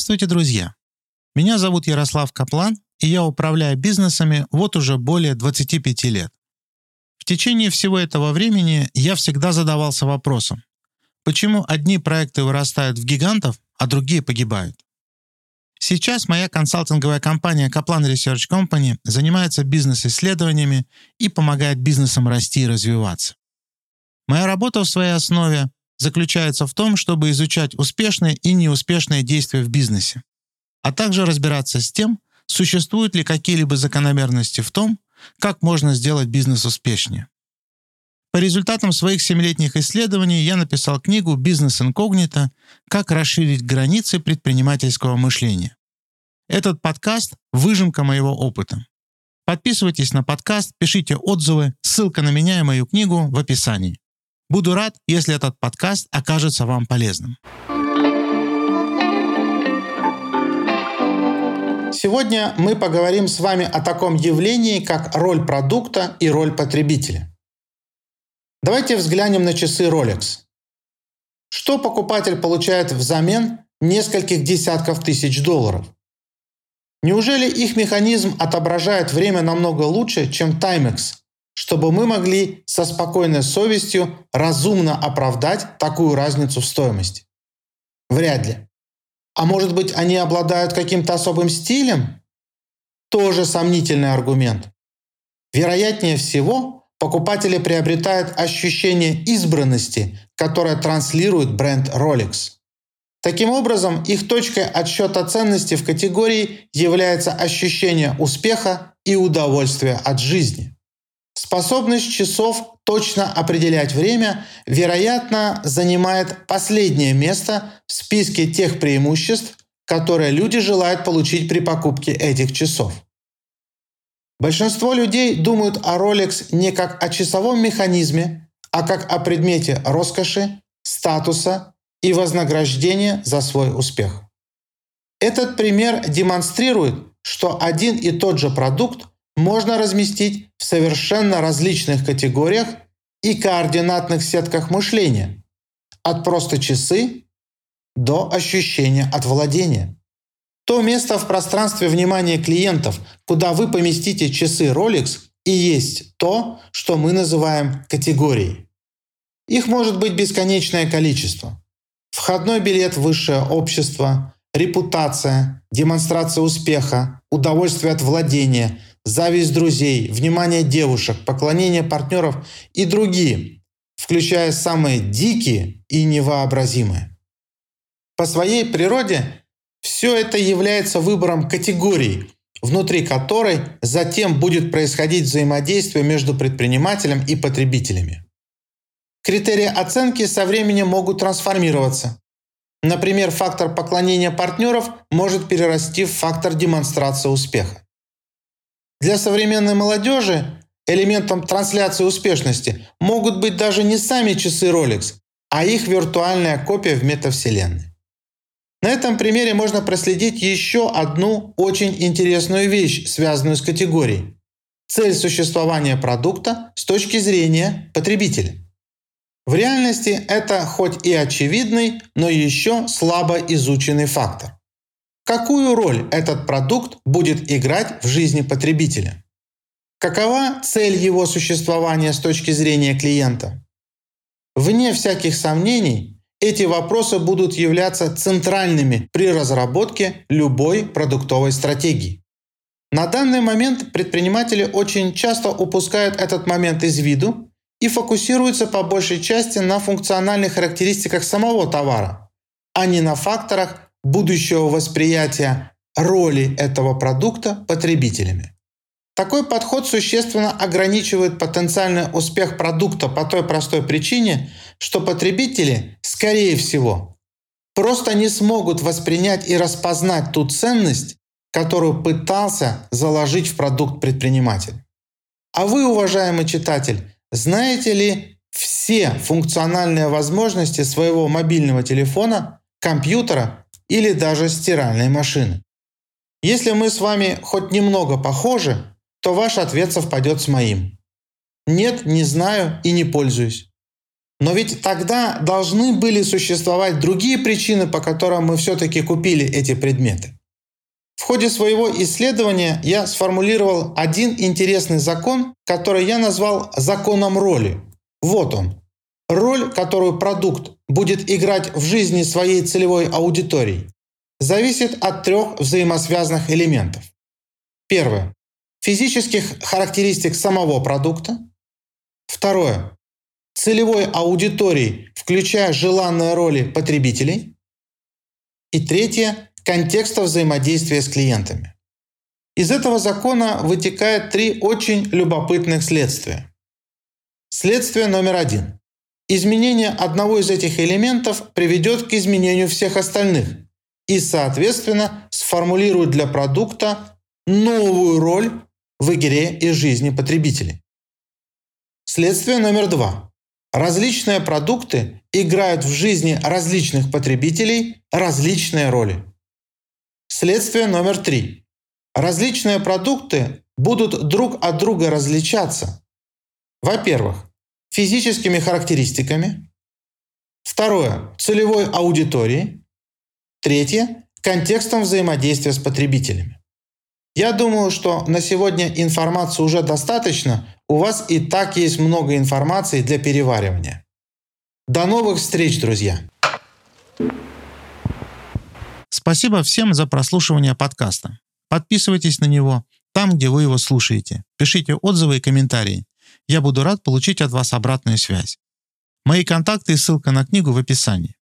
Здравствуйте, друзья! Меня зовут Ярослав Каплан, и я управляю бизнесами вот уже более 25 лет. В течение всего этого времени я всегда задавался вопросом, почему одни проекты вырастают в гигантов, а другие погибают. Сейчас моя консалтинговая компания Kaplan Research Company занимается бизнес-исследованиями и помогает бизнесам расти и развиваться. Моя работа в своей основе заключается в том, чтобы изучать успешные и неуспешные действия в бизнесе, а также разбираться с тем, существуют ли какие-либо закономерности в том, как можно сделать бизнес успешнее. По результатам своих семилетних исследований я написал книгу «Бизнес инкогнито. Как расширить границы предпринимательского мышления». Этот подкаст – выжимка моего опыта. Подписывайтесь на подкаст, пишите отзывы, ссылка на меня и мою книгу в описании. Буду рад, если этот подкаст окажется вам полезным. Сегодня мы поговорим с вами о таком явлении, как роль продукта и роль потребителя. Давайте взглянем на часы Rolex. Что покупатель получает взамен нескольких десятков тысяч долларов? Неужели их механизм отображает время намного лучше, чем Timex, чтобы мы могли со спокойной совестью разумно оправдать такую разницу в стоимости? Вряд ли. А может быть, они обладают каким-то особым стилем? Тоже сомнительный аргумент. Вероятнее всего, покупатели приобретают ощущение избранности, которое транслирует бренд Rolex. Таким образом, их точкой отсчета ценности в категории является ощущение успеха и удовольствия от жизни. Способность часов точно определять время, вероятно, занимает последнее место в списке тех преимуществ, которые люди желают получить при покупке этих часов. Большинство людей думают о Rolex не как о часовом механизме, а как о предмете роскоши, статуса и вознаграждения за свой успех. Этот пример демонстрирует, что один и тот же продукт можно разместить в совершенно различных категориях и координатных сетках мышления, от просто часы до ощущения от владения. То место в пространстве внимания клиентов, куда вы поместите часы Rolex, и есть то, что мы называем категорией. Их может быть бесконечное количество. Входной билет высшее общество, репутация, демонстрация успеха, удовольствие от владения – зависть друзей, внимание девушек, поклонение партнеров и другие, включая самые дикие и невообразимые. По своей природе все это является выбором категорий, внутри которой затем будет происходить взаимодействие между предпринимателем и потребителями. Критерии оценки со временем могут трансформироваться. Например, фактор поклонения партнеров может перерасти в фактор демонстрации успеха. Для современной молодежи элементом трансляции успешности могут быть даже не сами часы Rolex, а их виртуальная копия в метавселенной. На этом примере можно проследить еще одну очень интересную вещь, связанную с категорией. Цель существования продукта с точки зрения потребителя. В реальности это хоть и очевидный, но еще слабо изученный фактор. Какую роль этот продукт будет играть в жизни потребителя? Какова цель его существования с точки зрения клиента? Вне всяких сомнений, эти вопросы будут являться центральными при разработке любой продуктовой стратегии. На данный момент предприниматели очень часто упускают этот момент из виду и фокусируются по большей части на функциональных характеристиках самого товара, а не на факторах, будущего восприятия роли этого продукта потребителями. Такой подход существенно ограничивает потенциальный успех продукта по той простой причине, что потребители, скорее всего, просто не смогут воспринять и распознать ту ценность, которую пытался заложить в продукт предприниматель. А вы, уважаемый читатель, знаете ли все функциональные возможности своего мобильного телефона, компьютера или даже стиральной машины. Если мы с вами хоть немного похожи, то ваш ответ совпадет с моим. Нет, не знаю и не пользуюсь. Но ведь тогда должны были существовать другие причины, по которым мы все-таки купили эти предметы. В ходе своего исследования я сформулировал один интересный закон, который я назвал законом роли. Вот он. Роль, которую продукт будет играть в жизни своей целевой аудитории, зависит от трех взаимосвязанных элементов. Первое. Физических характеристик самого продукта. Второе. Целевой аудитории, включая желанные роли потребителей. И третье. Контекста взаимодействия с клиентами. Из этого закона вытекает три очень любопытных следствия. Следствие номер один. Изменение одного из этих элементов приведет к изменению всех остальных и, соответственно, сформулирует для продукта новую роль в игре и жизни потребителей. Следствие номер два. Различные продукты играют в жизни различных потребителей различные роли. Следствие номер три. Различные продукты будут друг от друга различаться. Во-первых, физическими характеристиками. Второе – целевой аудиторией. Третье – контекстом взаимодействия с потребителями. Я думаю, что на сегодня информации уже достаточно. У вас и так есть много информации для переваривания. До новых встреч, друзья! Спасибо всем за прослушивание подкаста. Подписывайтесь на него там, где вы его слушаете. Пишите отзывы и комментарии. Я буду рад получить от вас обратную связь. Мои контакты и ссылка на книгу в описании.